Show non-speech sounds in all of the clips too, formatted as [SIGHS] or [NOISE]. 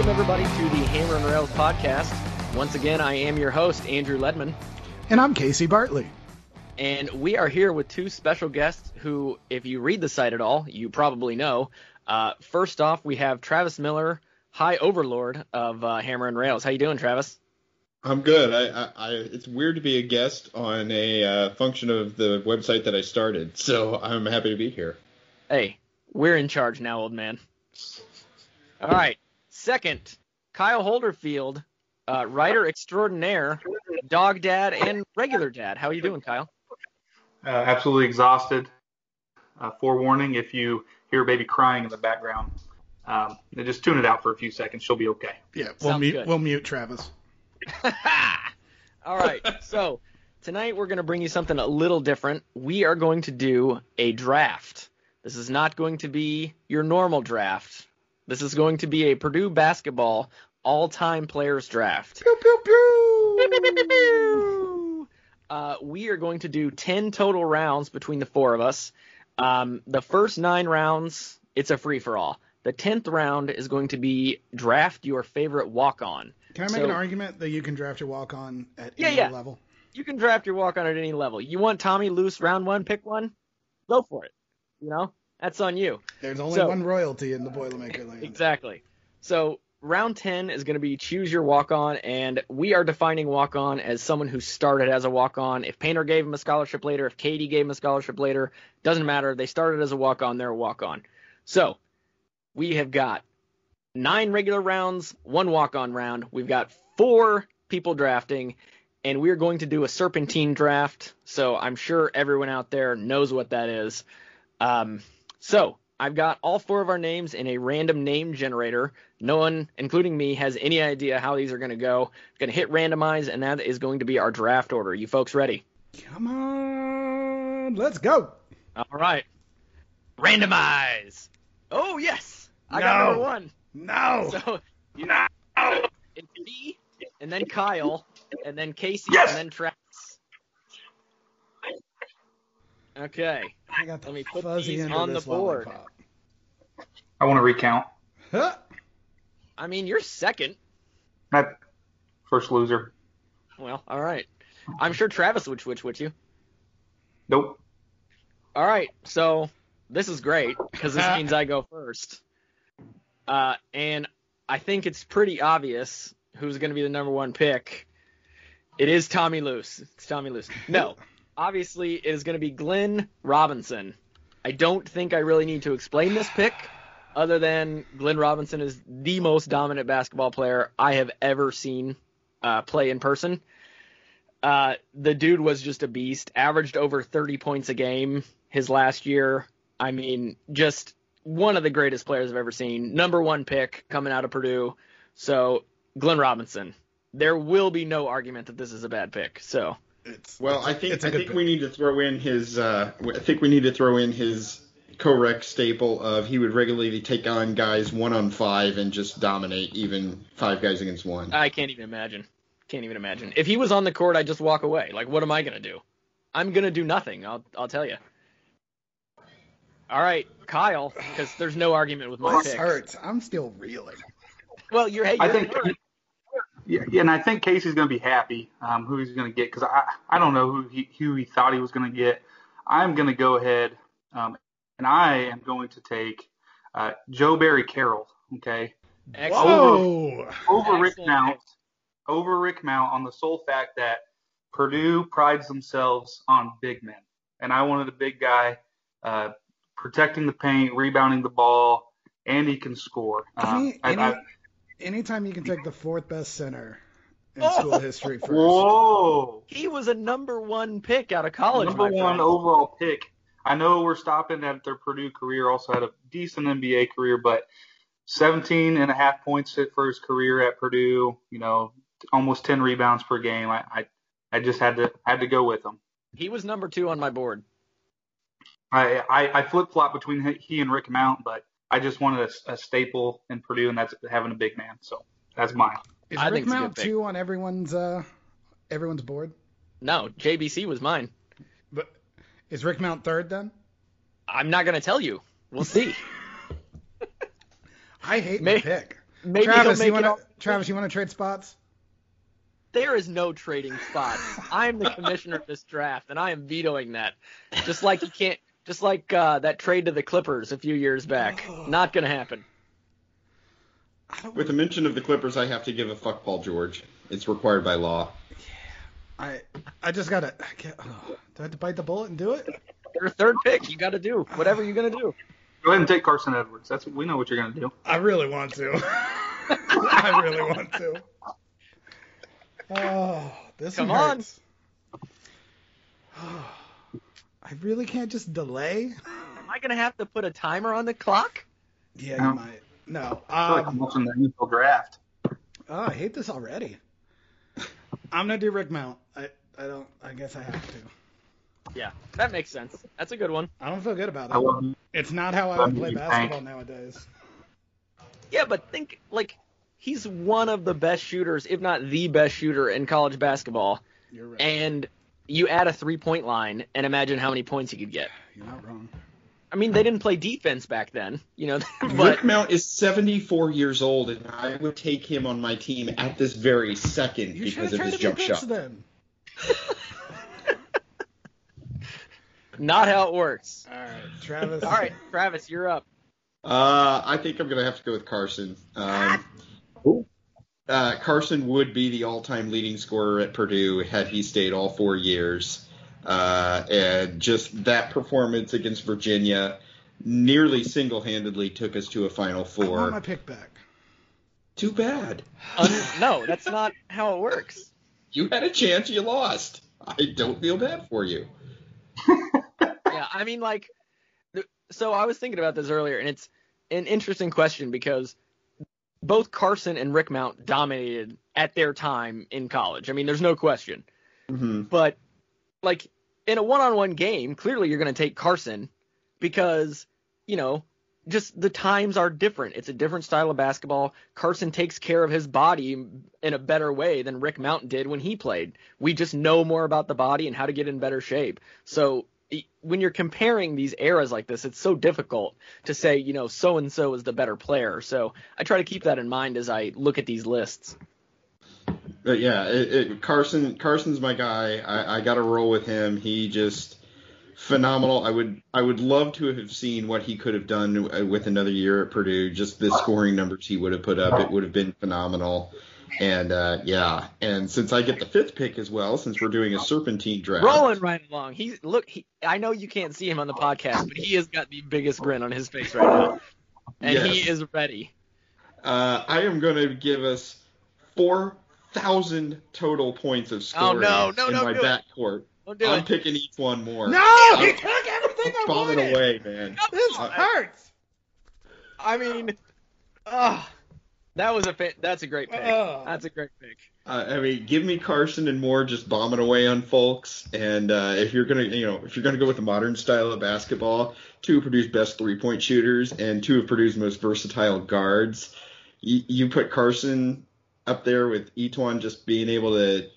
Welcome, everybody, to the Hammer and Rails podcast. Once again, I am your host, Andrew Ledman, And I'm Casey Bartley. and we are here with two special guests who, if you read the site at all, you probably know. Uh, first off, we have Travis Miller, High Overlord of uh, Hammer and Rails. How you doing, Travis? I'm good. I, I, I it's weird to be a guest on a uh, function of the website that I started, so I'm happy to be here. Hey, we're in charge now, old man. All right. Second, Kyle Holderfield, uh, writer extraordinaire, dog dad, and regular dad. How are you doing, Kyle? uh, absolutely exhausted. Uh, forewarning: if you hear a baby crying in the background, um, just tune it out for a few seconds. She'll be okay. Yeah, we'll Sounds mute. good. We'll mute Travis. [LAUGHS] All right. So tonight we're going to bring you something a little different. We are going to do a draft. This is not going to be your normal draft. This is going to be a Purdue basketball all-time players draft. Pew pew pew. Uh, we are going to do 10 total rounds between the four of us. Um, the first nine rounds, it's a free for all. The 10th round is going to be draft your favorite walk on. Can I make So- an argument that you can draft your walk on at Yeah, any yeah. level? You can draft your walk on at any level. You want Tommy Luce round one, pick one? Go for it. You know? That's on you. There's only So- one royalty in the Boilermaker land. Exactly. So round 10 is going to be choose your walk on, and we are defining walk on as someone who started as a walk on. If Painter gave him a scholarship later, if Keady gave him a scholarship later, doesn't matter. They started as a walk on, they're a walk on. So we have got nine regular rounds, one walk on round. We've got four people drafting, and we're going to do a serpentine draft. So I'm sure everyone out there knows what that is. Um, so I've got all four of our names in a random name generator. No one, including me, has any idea how these are going to go. Going to hit randomize, and that is going to be our draft order. You folks ready? Come on, let's go. All right. Randomize. Oh yes, I got number one. No. So you know, it's me, and then Kyle, and then Casey, Yes. and then Travis. Okay. I got the Let me put fuzzy these end on the board. lollipop. I want to recount. Huh? I mean, you're second. That first loser. Well, all right. I'm sure Travis would switch with you. Nope. All right, so this is great because this [LAUGHS] means I go first. Uh, and I think it's pretty obvious who's going to be the number one pick. It is Tommy Luce. It's Tommy Luce. No, [LAUGHS] obviously it is going to be Glenn Robinson. I don't think I really need to explain this pick, other than Glenn Robinson is the most dominant basketball player I have ever seen uh, play in person. Uh, the dude was just a beast. Averaged over 30 points a game his last year. I mean, just one of the greatest players I've ever seen. Number one pick coming out of Purdue. So Glenn Robinson. There will be no argument that this is a bad pick. So It's Well, I think It's a I think pick. we need to throw in his. Uh, I think we need to throw in his correct staple of he would regularly take on guys one on five and just dominate even five guys against one. I can't even imagine. Can't even imagine. If he was on the court, I'd just walk away. Like, what am I gonna do? I'm gonna do nothing. I'll I'll tell you. All right, Kyle, because there's no argument with my this pick. hurts. I'm still reeling. Well, you're hey, you're think, yeah, yeah, and I think Casey's going to be happy um, who he's going to get because I I don't know who he who he thought he was going to get. I'm going to go ahead um, and I am going to take uh, Joe Barry Carroll. Okay, excellent. Whoa! over Rick Excellent Mount, over Rick Mount on the sole fact that Purdue prides themselves on big men, and I wanted a big guy uh, protecting the paint, rebounding the ball, and he can score. Um, Any, I- any, I- anytime you can take the fourth best center in Oh! school history first. Whoa! He was a number one pick out of college. Number my one friend. overall pick. I know we're stopping at their Purdue career, also had a decent NBA career, but 17 and a half points for his career at Purdue, you know, almost 10 rebounds per game. I, I, I just had to had to go with him. He was number two on my board. I, I, I flip flop between he- he and Rick Mount, but I just wanted a, a staple in Purdue, and that's having a big man. So that's mine. Is I Rick think it's Mount two on everyone's uh everyone's board? No, JBC was mine. But is Rick Mount third then? I'm not gonna tell you. We'll see. [LAUGHS] I hate May- my pick. Maybe Travis, you want to All- Travis, you want to trade spots? there is no trading spots. I'm the commissioner of this draft, and I am vetoing that. Just like you can't. Just like uh, that trade to the Clippers a few years back. [SIGHS] Not gonna happen. With the mention of the Clippers, I have to give a fuck Paul George. It's required by law. Yeah. I I just gotta. I can't, oh, do I have to bite the bullet and do it? Your third pick. You got to do whatever you're gonna do. Go ahead and take Carson Edwards. That's we know what you're gonna do. I really want to. [LAUGHS] I really want to. [LAUGHS] Oh, this Come one on. [SIGHS] [SIGHS] hurts. I really can't just delay. Am I gonna have to put a timer on the clock? Yeah, No. you might. No. I feel like I'm Um, watching the NFL draft. oh, I hate this already. I'm gonna do Rick Mount. I I don't. I guess I have to. Yeah, that makes sense. That's a good one. I don't feel good about I it. It's not how I would play basketball Hank. nowadays. Yeah, but think like he's one of the best shooters, if not the best shooter in college basketball. You're right. And you add a three point line and imagine how many points he could get. [SIGHS] You're not wrong. I mean, they didn't play defense back then, you know, [LAUGHS] Rick Mount is 74 years old, and I would take him on my team at this very second You because of his jump picks shot. then. [LAUGHS] not how it works. All right, Travis. [LAUGHS] All right, Travis, you're up. Uh, I think I'm gonna have to go with Carson. Um, uh, Carson would be the all-time leading scorer at Purdue had he stayed all four years. Uh, and just that performance against Virginia nearly single-handedly took us to a Final I want Four. my pick back. Too bad. Un- [LAUGHS] no, that's not how it works. You had a chance, you lost. I don't feel bad for you. [LAUGHS] yeah, I mean, like, th- so I was thinking about this earlier, and it's an interesting question because both Carson and Rick Mount dominated at their time in college. I mean, there's no question. hmm But, like, in a one on one game, clearly you're going to take Carson because, you know, just the times are different. It's a different style of basketball. Carson takes care of his body in a better way than Rick Mount did when he played. We just know more about the body and how to get in better shape. So when you're comparing these eras like this, it's so difficult to say, you know, so and so is the better player. So I try to keep that in mind as I look at these lists. but yeah, it, it, Carson Carson's my guy. I, I got to roll with him. He just phenomenal. I would I would love to have seen what he could have done with another year at Purdue. Just the scoring numbers he would have put up, it would have been phenomenal. And uh, yeah, and since I get the fifth pick as well, since we're doing a serpentine draft, Rolling right along. He look. He, I know you can't see him on the podcast, but he has got the biggest grin on his face right now, and he is ready. uh, I am going to give us four thousand total points of Oh, scoring no, no, in no, my do it. backcourt. Don't I'm it. picking each one more. No, I'm- he took everything I bombing wanted. away, man. This I- hurts. I mean, ah, that was a fit. That's a great pick. Ugh. That's a great pick. Uh, I mean, give me Carson and Moore just bombing away on folks. And uh, if you're gonna, you know, if you're gonna go with the modern style of basketball, two have produced best three point shooters, and two of Purdue's most versatile guards. You, you put Carson up there with E'Twaun just being able to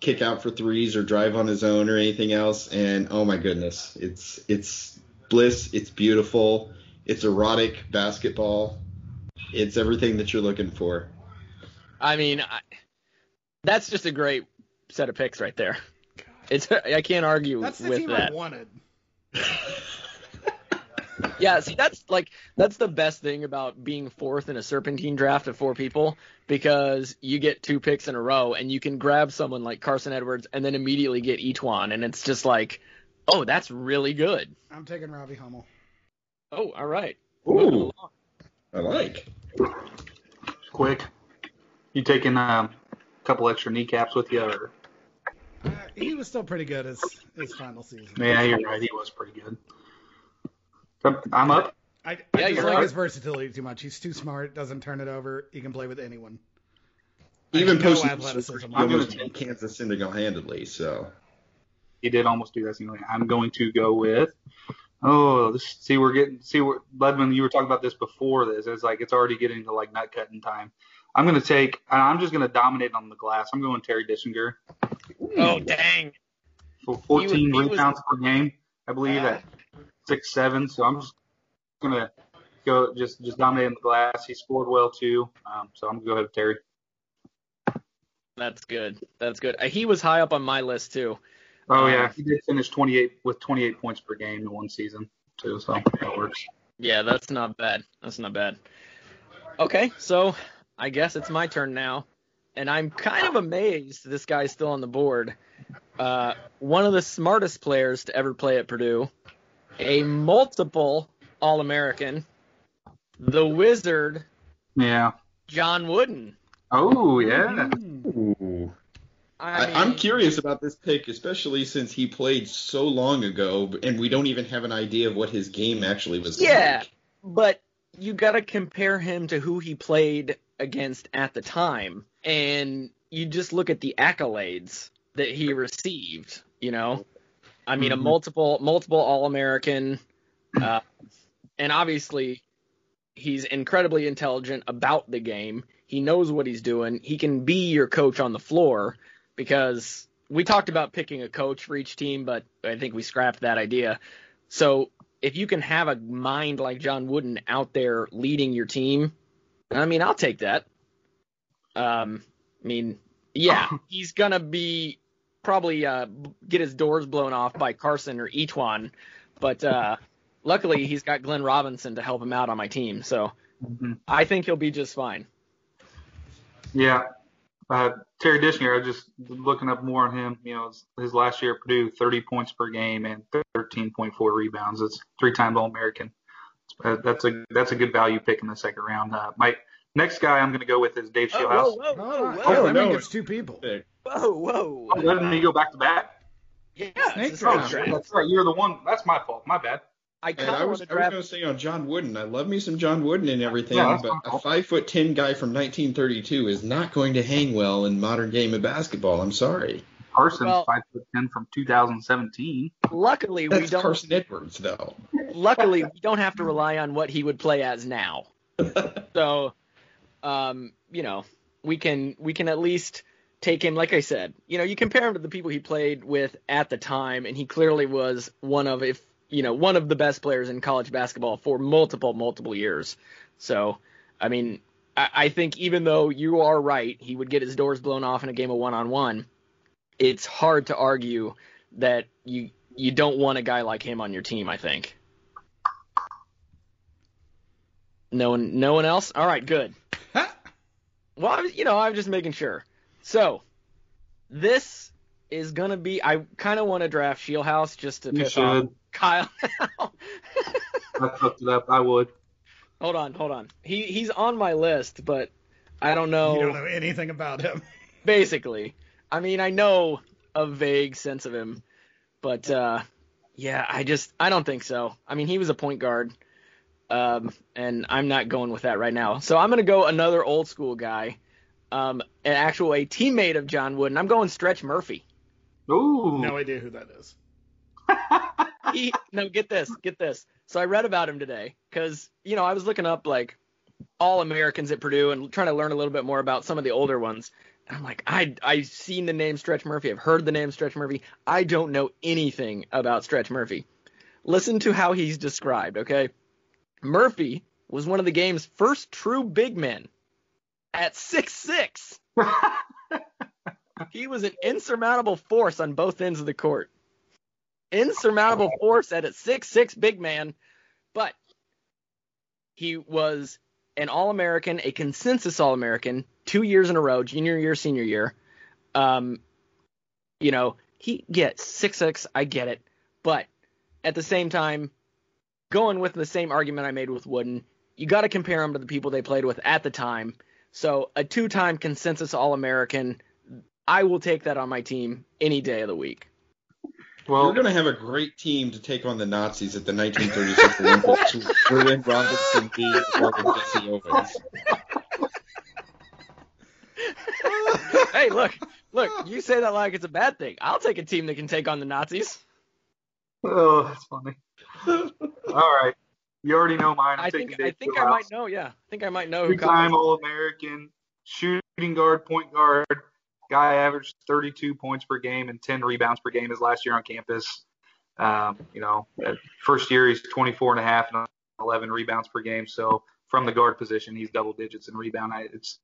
kick out for threes or drive on his own or anything else, and oh my goodness, it's it's bliss. It's beautiful. It's erotic basketball. It's everything that you're looking for. I mean, I, that's just a great set of picks right there. It's I can't argue That's the with team that. I wanted. [LAUGHS] Yeah, see, that's like that's the best thing about being fourth in a serpentine draft of four people because you get two picks in a row and you can grab someone like Carson Edwards and then immediately get E'Twaun, and it's just like, oh, that's really good. I'm taking Robbie Hummel. Oh, all right. Ooh, I like. Quick. You taking um, a couple extra kneecaps with you, or Uh, he was still pretty good his his final season. yeah, you're right. He was pretty good. I'm up. I, I Yeah, just like right. his versatility too much. He's too smart, doesn't turn it over. He can play with anyone. Even no post athleticism. he almost beat Kansas single handedly. So He did almost do that. single I'm going to go with. Oh, this, see, we're getting see where Ledman. You were talking about this before this. It's like it's already getting to like nut cutting time. I'm going to take. I'm just going to dominate on the glass. I'm going Terry Dischinger Oh, dang. for 14 He was- he was- rebounds per game, I believe at six seven. So I'm just going to go just just dominate on the glass. He scored well too. Um, so I'm going to go ahead with Terry. That's good. That's good. Uh, He was high up on my list too. Oh Um, yeah, he did finish 28 with 28 points per game in one season too. So that works. Yeah, that's not bad. That's not bad. Okay, so I guess it's my turn now, and I'm kind of amazed this guy's still on the board. Uh, one of the smartest players to ever play at Purdue, a multiple All-American, the Wizard, Yeah. John Wooden. Oh yeah. Ooh. I mean, I'm curious about this pick, especially since he played so long ago, and we don't even have an idea of what his game actually was Yeah. like. but you got to compare him to who he played against at the time and you just look at the accolades that he received you know i mean a Mhm. multiple multiple all-american uh, and obviously he's incredibly intelligent about the game he knows what he's doing he can be your coach on the floor because we talked about picking a coach for each team but i think we scrapped that idea so if you can have a mind like John Wooden out there leading your team, I mean, I'll take that. Um, I mean, yeah, [LAUGHS] he's gonna be probably uh, get his doors blown off by Carson or E'Twaun, but uh, [LAUGHS] luckily he's got Glenn Robinson to help him out on my team, so Mhm. I think he'll be just fine. Yeah. Uh, Terry Dischinger, I was just looking up more on him. You know, his, his last year at Purdue, 30 points per game and 13.4 rebounds. It's three times All American. Uh, that's a that's a good value pick in the second round. Uh, my next guy I'm going to go with is Dave Oh, Schellhase. whoa, whoa, Oh, whoa, oh, no. means it's two people. Pick. whoa, whoa. Oh, letting me go back to back. Yeah, Snake it's Oh, draft. that's right. You're the one. That's my fault. My bad. I kind I of was, want I was draft. going to say on John Wooden. I love me some John Wooden and everything, Yeah, but a fault. five foot ten guy from 1932 is not going to hang well in modern game of basketball. I'm sorry. Carson's Well- five foot ten from 2017. Luckily, we don't. Carson Edwards, though. luckily we don't have to rely on what he would play as now. [LAUGHS] so, um, you know, we can we can at least take him. Like I said, you know, you compare him to the people he played with at the time, and he clearly was one of, if you know, one of the best players in college basketball for multiple multiple years. So, I mean, I, I think even though you are right, he would get his doors blown off in a game of one on one. It's hard to argue that you you don't want a guy like him on your team. I think. No one, no one else. All right, good. [LAUGHS] well, I was- you know, I'm just making sure. So, this is gonna be. I kind of want to draft Schellhase just to You piss off should. Kyle. I fucked it up. I would. hold on, hold on. He he's on my list, but I don't know. You don't know anything about him. Basically, I mean, I know a vague sense of him, but uh, yeah, I just I don't think so. I mean, he was a point guard, um, and I'm not going with that right now. So I'm gonna go another old school guy, um, an actual a teammate of John Wooden. I'm going Stretch Murphy. Ooh. No idea who that is. [LAUGHS] he, no, get this, get this. So I read about him today because you know I was looking up like all Americans at Purdue and trying to learn a little bit more about some of the older ones. And I'm like, I I've seen the name Stretch Murphy, I've heard the name Stretch Murphy. I don't know anything about Stretch Murphy. Listen to how he's described, okay? Murphy was one of the game's first true big men at six six. [LAUGHS] he was an insurmountable force on both ends of the court insurmountable force at a six six big man, but he was an All American, a consensus All American, two years in a row, junior year, senior year. Um, you know, he gets six six. I get it, but at the same time, going with the same argument I made with Wooden, you got to compare him to the people they played with at the time. So a two-time consensus All American, I will take that on my team any day of the week. Well, We're going to have a great team to take on the Nazis at the 1936 Olympics. with Ruin Robinson B. and Jesse Owens. [LAUGHS] hey, look, look, you say that like it's a bad thing. I'll take a team that can take on the Nazis. oh, that's funny. All right. You already know mine. I'm I think I think I might know, yeah. I think I might know who Two-time All-American, shooting guard, point guard. Guy averaged 32 points per game and 10 rebounds per game his last year on campus. Um, you know, first year he's 24 and a half and 11 rebounds per game. So from the guard position, he's double digits in rebound. I, it's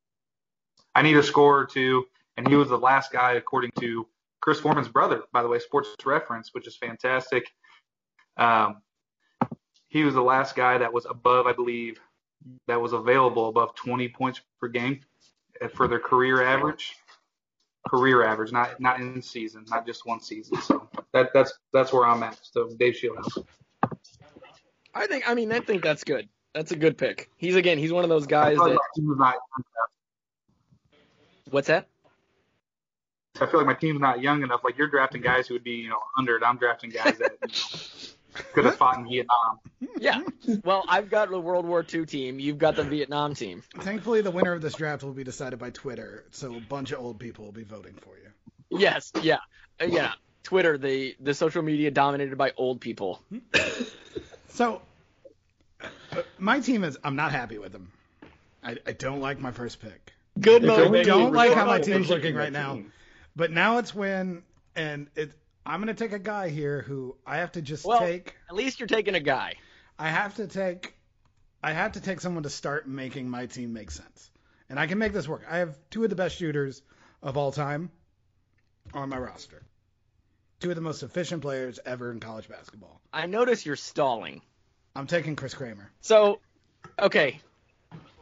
I need a score or two, and he was the last guy according to Chris Foreman's brother, by the way, Sports Reference, which is fantastic. Um, he was the last guy that was above, I believe, that was available above 20 points per game for their career average. Career average, not not in season, not just one season. So that that's that's where I'm at. So Dave Schellhase. I think I mean I think that's good. That's a good pick. He's again, he's one of those guys that not- what's that? I feel like my team's not young enough. Like you're drafting guys who would be, you know, under it. I'm drafting guys that you know, [LAUGHS] could have fought in Vietnam. Yeah. Well, I've got the World War II team. You've got the Vietnam team. Thankfully, the winner of this draft will be decided by Twitter, so a bunch of old people will be voting for you. Yes. Yeah. Uh, Yeah. Twitter, the the social media dominated by old people. So, uh, my team is. I'm not happy with them. I, I don't like my first pick. Good I motivation. don't like how my motivation. team's looking right now. But now it's when, and it. I'm gonna take a guy here who I have to just Well- take. At least you're taking a guy. I have to take. I have to take someone to start making my team make sense, and I can make this work. I have two of the best shooters of all time on my roster. Two of the most efficient players ever in college basketball. I notice you're stalling. I'm taking Chris Kramer. So, okay,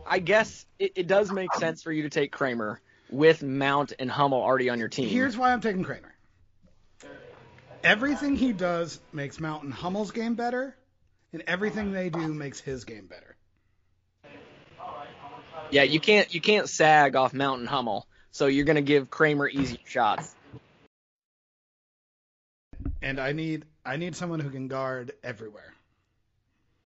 I guess it, it does make sense for you to take Kramer with Mount and Hummel already on your team. Here's why I'm taking Kramer. Everything he does makes Mountain Hummel's game better, and everything they do makes his game better. yeah, you can't you can't sag off Mountain Hummel, so you're gonna give Kramer easy shots. And I need I need someone who can guard everywhere.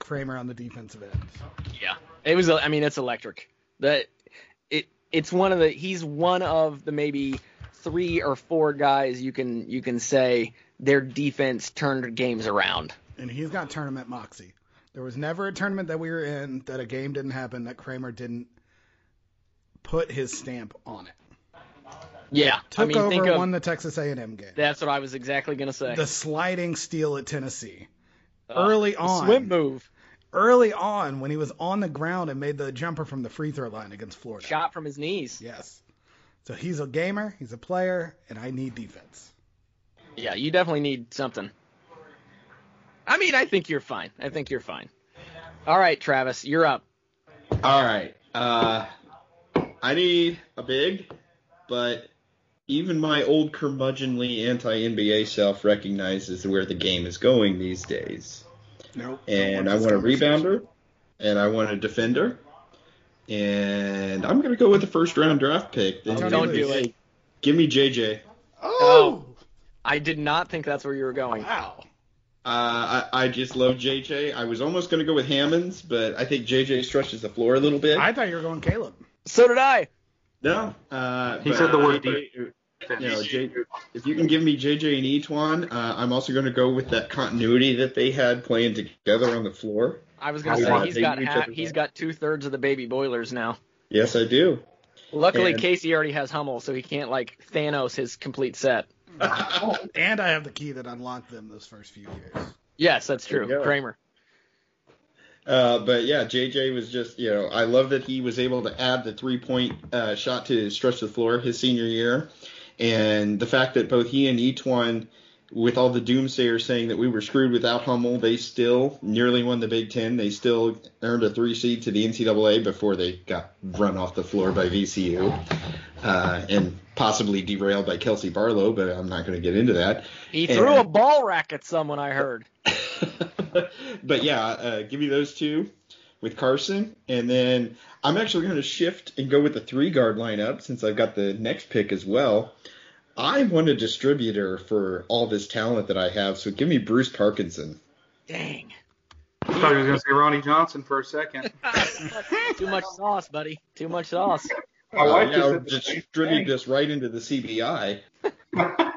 Kramer on the defensive end. Yeah, it was. I mean, it's electric. That it. It's one of the. He's one of the maybe three or four guys you can you can say their defense turned games around. And he's got tournament moxie. There was never a tournament that we were in that a game didn't happen that Kramer didn't put his stamp on it. Yeah, Took I mean, over, think of, won the Texas A&M game. That's what I was exactly gonna say. The sliding steal at Tennessee. Uh, early the on. swim move, Early on when he was on the ground and made the jumper from the free throw line against Florida. shot from his knees. Yes. So he's a gamer, he's a player, and I need defense. Yeah, you definitely need something. I mean, I think you're fine. I think you're fine. All right, Travis, you're up. All right. Uh, I need a big, but even my old curmudgeonly anti-NBA self recognizes where the game is going these days. Nope. And I want a rebounder, and I want a defender, and I'm going to go with the first round draft pick. Don't Don't do it. Give me JJ. Oh, I did not think that's where you were going. Wow. Uh, I, I just love JJ. I was almost going to go with Hammons, but I think JJ stretches the floor a little bit. I thought you were going Caleb. So did I. no. Uh, He but said the word I- defense. You know, J, if you can give me JJ and E'Twaun, uh, I'm also going to go with that continuity that they had playing together on the floor. I was gonna say he's they got knew each ha- other he's got two thirds of the baby boilers now. Yes, I do. Luckily, And- Casey already has Hummel, so he can't like Thanos his complete set. And I have the key that unlocked them those first few years. Yes, that's true. Kramer. Uh, but yeah, JJ was just, you know, I love that he was able to add the three point uh, shot to stretch the floor his senior year. And the fact that both he and E'Twaun, with all the doomsayers saying that we were screwed without Hummel, they still nearly won the Big Ten. They still earned a three seed to the NCAA before they got run off the floor by VCU. Uh, and possibly derailed by Kelsey Barlow, but I'm not going to get into that. He threw a ball rack at someone. I heard. [LAUGHS] but yeah, uh, give me those two with Carson, and then I'm actually going to shift and go with the three guard lineup since I've got the next pick as well. I want a distributor for all this talent that I have, so give me Bruce Parkinson. Dang. I thought he was going to say Ronnie Johnson for a second. [LAUGHS] Too much sauce, buddy. Too much sauce. My wife Uh, just now said distribute this right into the CBI. [LAUGHS]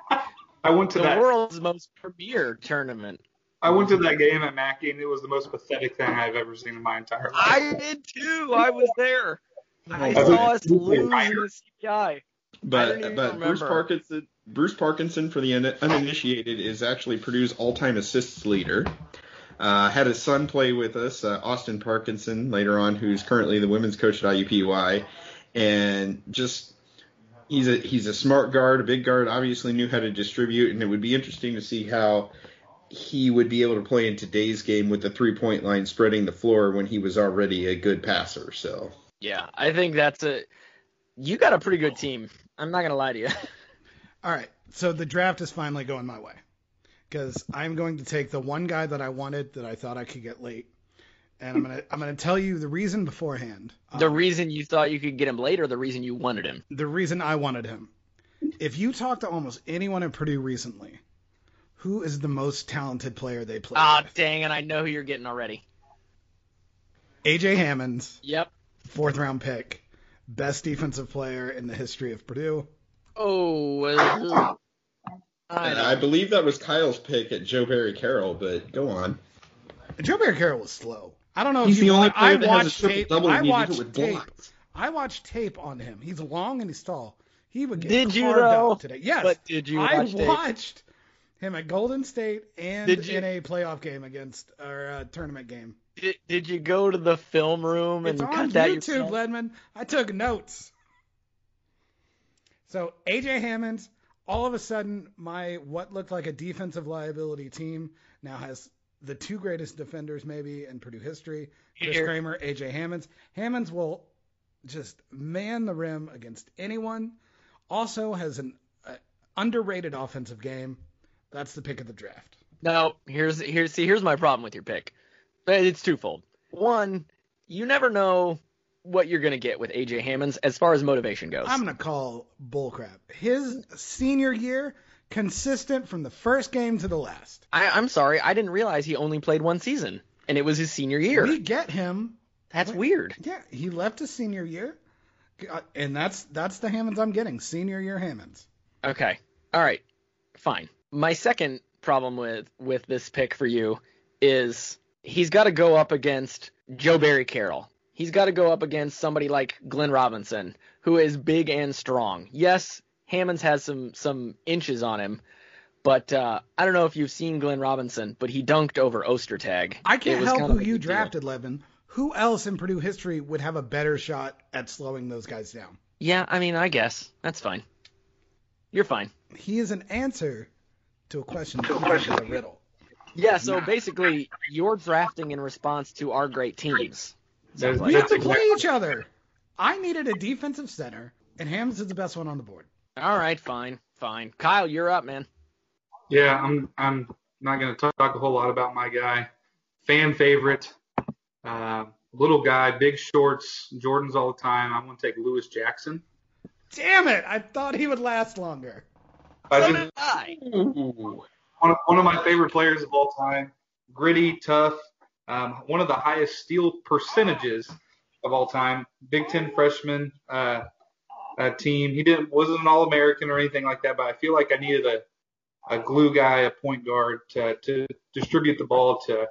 I went to The that. world's most premier tournament. I went to that game at Mackey, and it was the most pathetic thing I've ever seen in my entire life. I did too. I was there. I Oh, saw us lose in the CBI. I But didn't even but Bruce. Parkinson Bruce Parkinson for the uninitiated is actually Purdue's all-time assists leader. Uh, had his son play with us, uh, Austin Parkinson, later on, who's currently the women's coach at IUPUI, and just he's a he's a smart guard, a big guard. Obviously knew how to distribute, and it would be interesting to see how he would be able to play in today's game with the three-point line spreading the floor when he was already a good passer. So Yeah, I think that's a. You got a pretty good team. I'm not gonna lie to you. [LAUGHS] All right, so the draft is finally going my way because I'm going to take the one guy that I wanted that I thought I could get late, and I'm gonna I'm gonna tell you the reason beforehand. The Um, reason you thought you could get him late, or the reason you wanted him. the reason I wanted him. If you talk to almost anyone at Purdue recently, who is the most talented player they play? Ah, with? dang it! I know who you're getting already. AJ Hammons, Yep. fourth round pick, best defensive player in the history of Purdue. Oh. uh, And I believe that was Kyle's pick at Joe Barry Carroll, but go on. Joe Barry Carroll was slow. I don't know He's if you the only wa- player I that has a triple tape. double I and he watched with tape. blocks. I watched tape on him. He's long and he's tall. He would get Did you, carved though? up today. Yes. But did you I watch tape? watched him at Golden State and you- in a playoff game against or a tournament game. Did, did you go to the film room and It's on that YouTube, yourself? Ledman. I took notes. So AJ Hammons, all of a sudden, my what looked like a defensive liability team now has the two greatest defenders maybe in Purdue history: Chris Here. Kramer, AJ Hammons. Hammons will just man the rim against anyone. Also has an uh, underrated offensive game. That's the pick of the draft. No, here's here's see here's my problem with your pick. It's twofold. One, you never know what you're gonna get with AJ Hammons as far as motivation goes. I'm gonna call bullcrap. His senior year, consistent from the first game to the last. I, I'm sorry, I didn't realize he only played one season, and it was his senior year. We get him. That's weird. Yeah, he left his senior year, uh, and that's that's the Hammons I'm getting. Senior year Hammons. Okay. All right. Fine. My second problem with with this pick for you is he's got to go up against Joe Barry Carroll. He's got to go up against somebody like Glenn Robinson, who is big and strong. Yes, Hammons has some some inches on him, but uh, I don't know if you've seen Glenn Robinson, but he dunked over Ostertag. I can't help kind who you big deal. drafted, Levin. Who else in Purdue history would have a better shot at slowing those guys down? Yeah, I mean, I guess that's fine. You're fine. He is an answer to a question. To a question. A riddle. Yeah, so basically, you're drafting in response to our great teams. Sounds We like. have to play each other. I needed a defensive center, and Hammons is the best one on the board. All right, fine, fine. Kyle, you're up, man. Yeah, I'm I'm not going to talk a whole lot about my guy. Fan favorite, uh, little guy, big shorts, Jordans all the time. I'm going to take Lewis Jackson. Damn it! I thought he would last longer. I So just- did I. one of, one of my favorite players of all time. Gritty, tough, um, one of the highest steal percentages of all time. Big Ten freshman uh, uh, team. He didn't wasn't an All American or anything like that, but I feel like I needed a a glue guy, a point guard to to distribute the ball to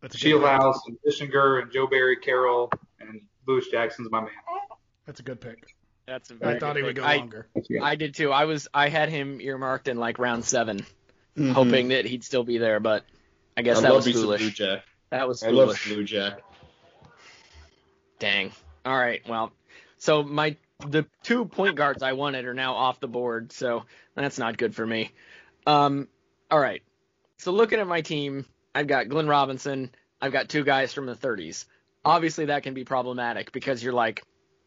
That's a good pick. Schellhase and Dischinger and Joe Barry Carroll and Lewis Jackson's my man. That's a good pick. That's a very I thought good he would go I, longer. I did too. I was I had him earmarked in like round 7 Mhm. hoping that he'd still be there, but I guess I that love was me some foolish. Blue Jack. That was I love foolish. Blue Jack. Dang. All right. Well, so my the two point guards I wanted are now off the board, so that's not good for me. Um. All right. So looking at my team, I've got Glenn Robinson. I've got two guys from the 30s. Obviously, that can be problematic because you're like,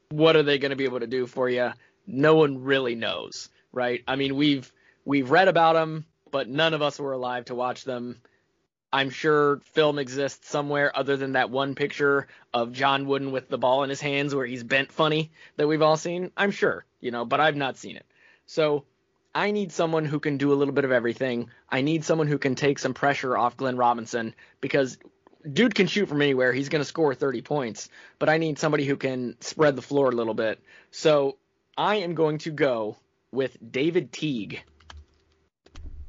what are they going to be able to do for you? No one really knows, right? I mean, we've we've read about them, but none of us were alive to watch them. I'm sure film exists somewhere other than that one picture of John Wooden with the ball in his hands where he's bent funny that we've all seen. I'm sure, you know, but I've not seen it. So I need someone who can do a little bit of everything. I need someone who can take some pressure off Glenn Robinson because dude can shoot from anywhere. He's going to score 30 points, but I need somebody who can spread the floor a little bit. So I am going to go with David Teague.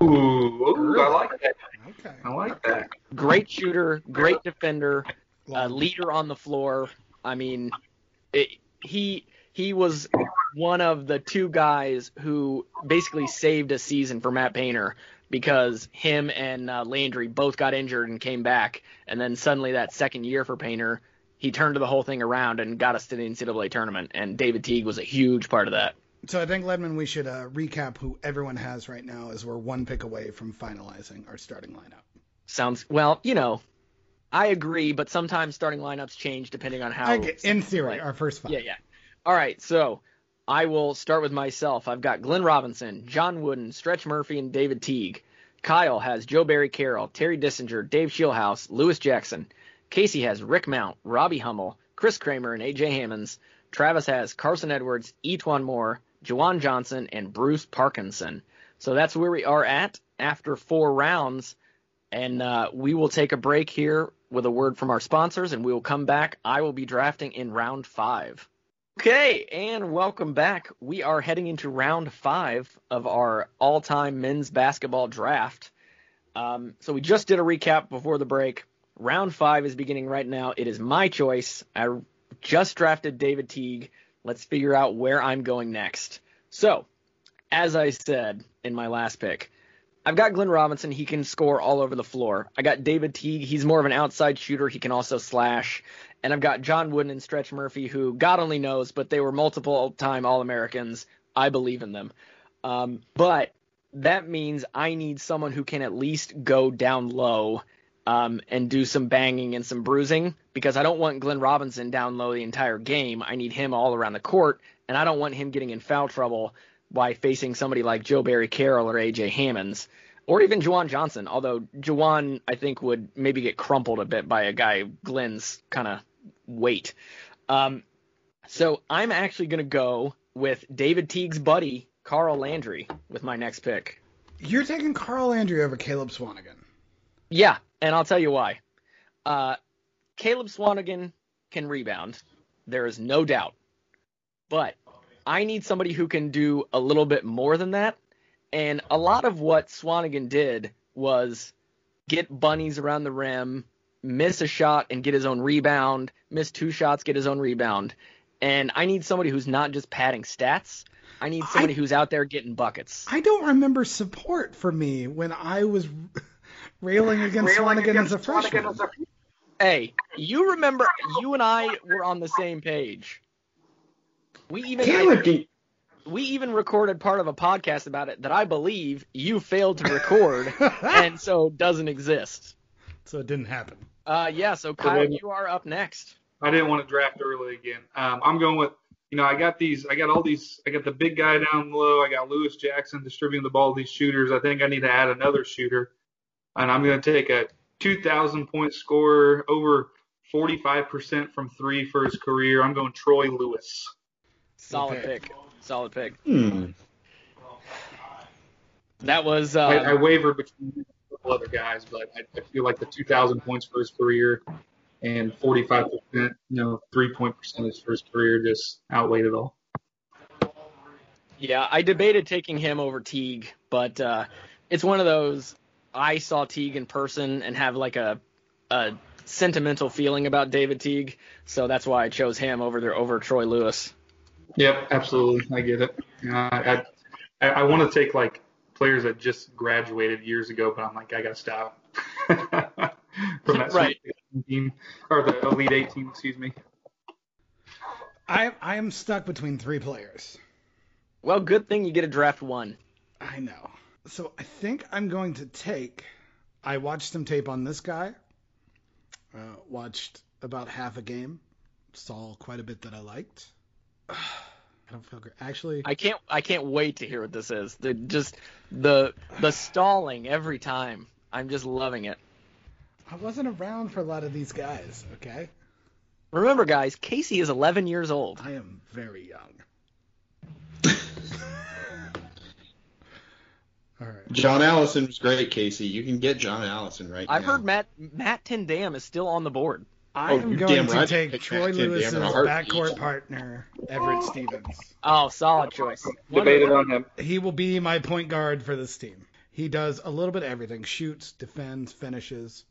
Ooh, I like that. Okay. I like that. great shooter, great defender, uh, leader on the floor. I mean, it, he he was one of the two guys who basically saved a season for Matt Painter because him and uh, Landry both got injured and came back, and then suddenly that second year for Painter, he turned the whole thing around and got us to the NCAA tournament, and David Teague was a huge part of that. So I think Ledman, we should uh, recap who everyone has right now, as we're one pick away from finalizing our starting lineup. Sounds well, you know. I agree, but sometimes starting lineups change depending on how. I get- in theory, our first five. Yeah, yeah. All right, so I will start with myself. I've got Glenn Robinson, John Wooden, Stretch Murphy, and David Teague. Kyle has Joe Barry Carroll, Terry Dischinger, Dave Schellhase, Lewis Jackson. Casey has Rick Mount, Robbie Hummel, Chris Kramer, and AJ Hammons. Travis has Carson Edwards, E'Twaun Moore, JaJuan Johnson, and Bruce Parkinson. So that's where we are at after four rounds. And uh, we will take a break here with a word from our sponsors, and we will come back. I will be drafting in round five. Okay, and welcome back. We are heading into round five of our all-time men's basketball draft. Um, so we just did a recap before the break. Round five is beginning right now. It is my choice. I just drafted David Teague. Let's figure out where I'm going next. So, as I said in my last pick, I've got Glenn Robinson. He can score all over the floor. I got David Teague. He's more of an outside shooter. He can also slash. And I've got John Wooden and Stretch Murphy, who God only knows, but they were multiple time All Americans. I believe in them. Um, but that means I need someone who can at least go down low um, and do some banging and some bruising because I don't want Glenn Robinson down low the entire game. I need him all around the court, and I don't want him getting in foul trouble by facing somebody like Joe Barry Carroll or AJ Hammons or even Juwan Johnson. Although Juwan, I think, would maybe get crumpled a bit by a guy Glenn's kind of weight. Um, so I'm actually going to go with David Teague's buddy, Carl Landry, with my next pick. You're taking Carl Landry over Caleb Swanigan. Yeah, and I'll tell you why. Uh, Caleb Swanigan can rebound. There is no doubt. But I need somebody who can do a little bit more than that. And a lot of what Swanigan did was get bunnies around the rim, miss a shot and get his own rebound, miss two shots, get his own rebound. And I need somebody who's not just padding stats. I need somebody I, who's out there getting buckets. I don't remember support for me when I was [LAUGHS] railing against railing Swanigan as a freshman. As a... Hey, you remember you and I were on the same page. We even I, we even recorded part of a podcast about it that I believe you failed to record [LAUGHS] and so doesn't exist. So it didn't happen. Uh, yeah. So Kyle, you are up next. I didn't want to draft early again. Um, I'm going with, you know, I got these, I got all these, I got the big guy down low. I got Lewis Jackson distributing the ball to these shooters. I think I need to add another shooter, and I'm going to take a 2,000 point scorer over 45% from three for his career. I'm going Troy Lewis. Solid pick. Solid pick. Hmm. That was. Uh, I, I wavered between couple other guys, but I, I feel like the 2,000 points for his career and 45%, you know, three point percentage for his career just outweighed it all. Yeah, I debated taking him over Teague, but uh, it's one of those. I saw Teague in person and have like a, a sentimental feeling about David Teague, so that's why I chose him over there over Troy Lewis. Yep, absolutely, I get it. Uh, I I, I want to take like players that just graduated years ago, but I'm like, I got to stop. [LAUGHS] From that right. team, or the Elite 18, excuse me. I I am stuck between three players. Well, good thing you get a draft one. I know. So I think I'm going to take. I watched some tape on this guy. Uh, watched about half a game. Saw quite a bit that I liked. [SIGHS] I don't feel great. Actually, I can't. I can't wait to hear what this is. The just the the stalling every time. I'm just loving it. I wasn't around for a lot of these guys. Okay. Remember, guys, Casey is 11 years old. I am very young. [LAUGHS] All right. John Allison was great, Casey. You can get John Allison right I've now. heard Matt Matt Tindam is still on the board. I Oh, am you're going to right. take Troy Matt Tim Lewis's Dam in a heartbeat. backcourt partner, Everette Stephens. Oh, solid choice. Debated on him. He will be my point guard for this team. He does a little bit of everything: shoots, defends, finishes.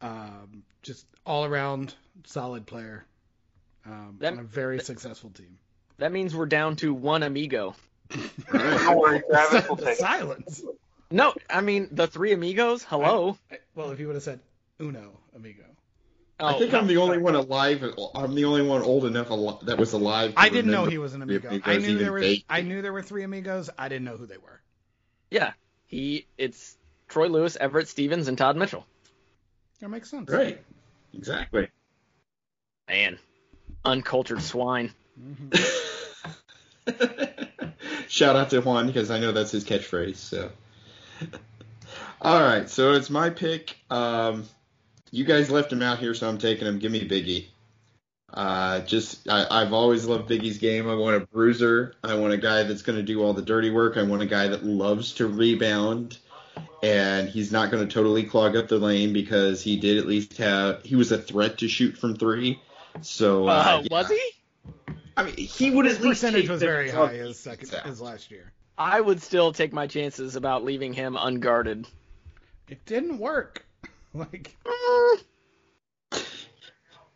Um, just all around solid player. Um, That- on a very successful team. That means we're down to one amigo. [LAUGHS] Don't worry, Travis will take silence. No, I mean the three amigos. Hello. I- well, if you would have said uno amigo. I Oh, think I'm the only one alive. I'm the only one old enough al- that was alive. To I didn't know he was an amigo. I knew there were. vaguely. I knew there were three amigos. I didn't know who they were. Yeah, he. It's Troy Lewis, Everette Stephens, and Todd Mitchell. That makes sense. Right. Exactly. Man, uncultured swine. [LAUGHS] Shout out to Juan because I know that's his catchphrase. So, [LAUGHS] all right. So it's my pick. Um, you guys left him out here, so I'm taking him. Give me Biggie. Uh, just I, I've always loved Biggie's game. I want a bruiser. I want a guy that's going to do all the dirty work. I want a guy that loves to rebound, and he's not going to totally clog up the lane because he did at least have he was a threat to shoot from three. So uh, Uh, yeah. was he? I mean, he would His at least percentage take was very high his second defense out. his last year. I would still take my chances about leaving him unguarded. It didn't work. [LAUGHS] Like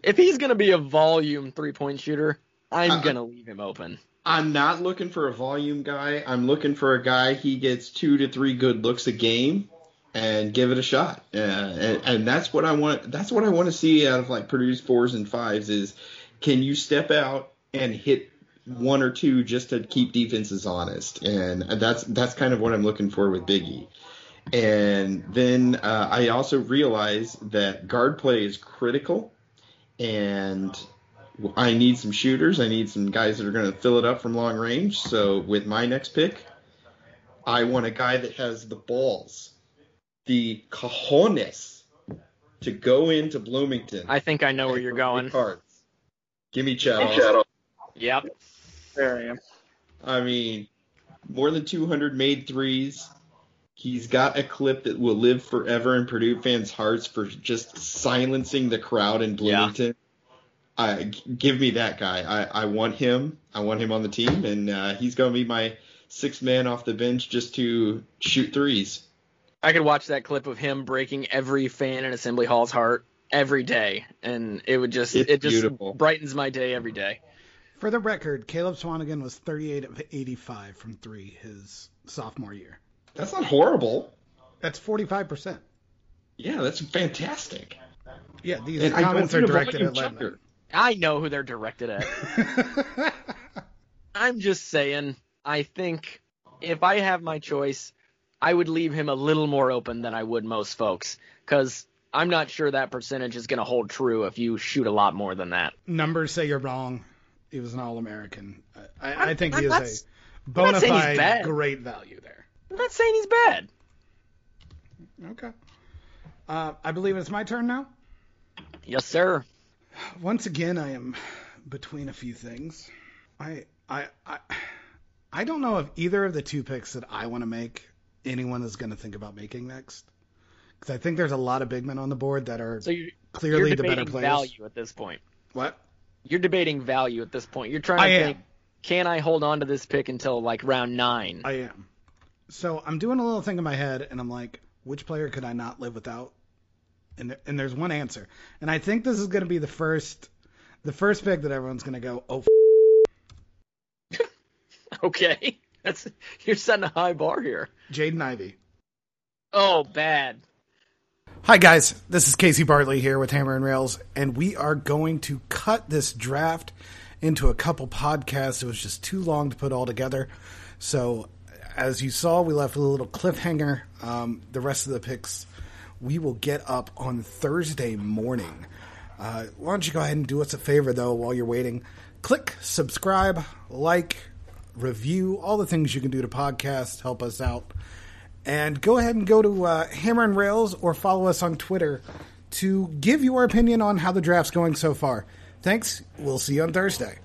If he's gonna be a volume three point shooter, I'm Uh, gonna leave him open. I'm not looking for a volume guy. I'm looking for a guy he gets two to three good looks a game and give it a shot. Uh, and, and that's what I want. That's what I want to see out of like Purdue's fours and fives is can you step out and hit one or two just to keep defenses honest? And that's that's kind of what I'm looking for with Biggie. And then uh, I also realize that guard play is critical, and I need some shooters. I need some guys that are going to fill it up from long range. So with my next pick, I want a guy that has the balls, the cojones, to go into Bloomington. I think I know where you're going. Cards. Give me Chet. Yep. There I am. I mean, more than 200 made threes. He's got a clip that will live forever in Purdue fans' hearts for just silencing the crowd in Bloomington. I give me that guy. I, I want him. I want him on the team, and uh, he's going to be my sixth man off the bench just to shoot threes. I could watch that clip of him breaking every fan in Assembly Hall's heart every day, and it would just It's it just beautiful. brightens my day every day. for the record, Caleb Swanigan was 38 of 85 from three his sophomore year. That's not horrible. That's 45 percent. Yeah, that's fantastic. Yeah, these And comments are directed at Ledman. chucker. I know who they're directed at. [LAUGHS] I'm just saying, I think if I have my choice, I would leave him a little more open than I would most folks, because I'm not sure that percentage is going to hold true if you shoot a lot more than that. Numbers say you're wrong. He was an All-American. I, I think he I'm is not a s- I'm bona not saying he's fide great value there. I'm not saying he's bad. Okay. Uh, I believe it's my turn now. Yes, sir. Once again, I am between a few things. I I I, I don't know if either of the two picks that I want to make anyone is going to think about making next. Because I think there's a lot of big men on the board that are So you're clearly you're the better debating players. value at this point. What? You're debating value at this point. You're trying to I am. think, can I hold on to this pick until like round nine? I am. So I'm doing a little thing in my head, and I'm like, which player could I not live without? And there, and there's one answer, and I think this is going to be the first, the first pick that everyone's going to go, oh, f- [LAUGHS] Okay, that's you're setting a high bar here. Jaden Ivey. Oh, bad. Hi guys, this is Casey Bartley here with Hammer and Rails, and we are going to cut this draft into a couple podcasts. It was just too long to put all together. So, as you saw, we left a little cliffhanger. Um, the rest of the picks we will get up on Thursday morning. Uh, why don't you go ahead and do us a favor though while you're waiting? Click subscribe, like, review, all the things you can do to podcast, help us out. And go ahead and go to uh, Hammer and Rails or follow us on Twitter to give your opinion on how the draft's going so far. Thanks. We'll see you on Thursday.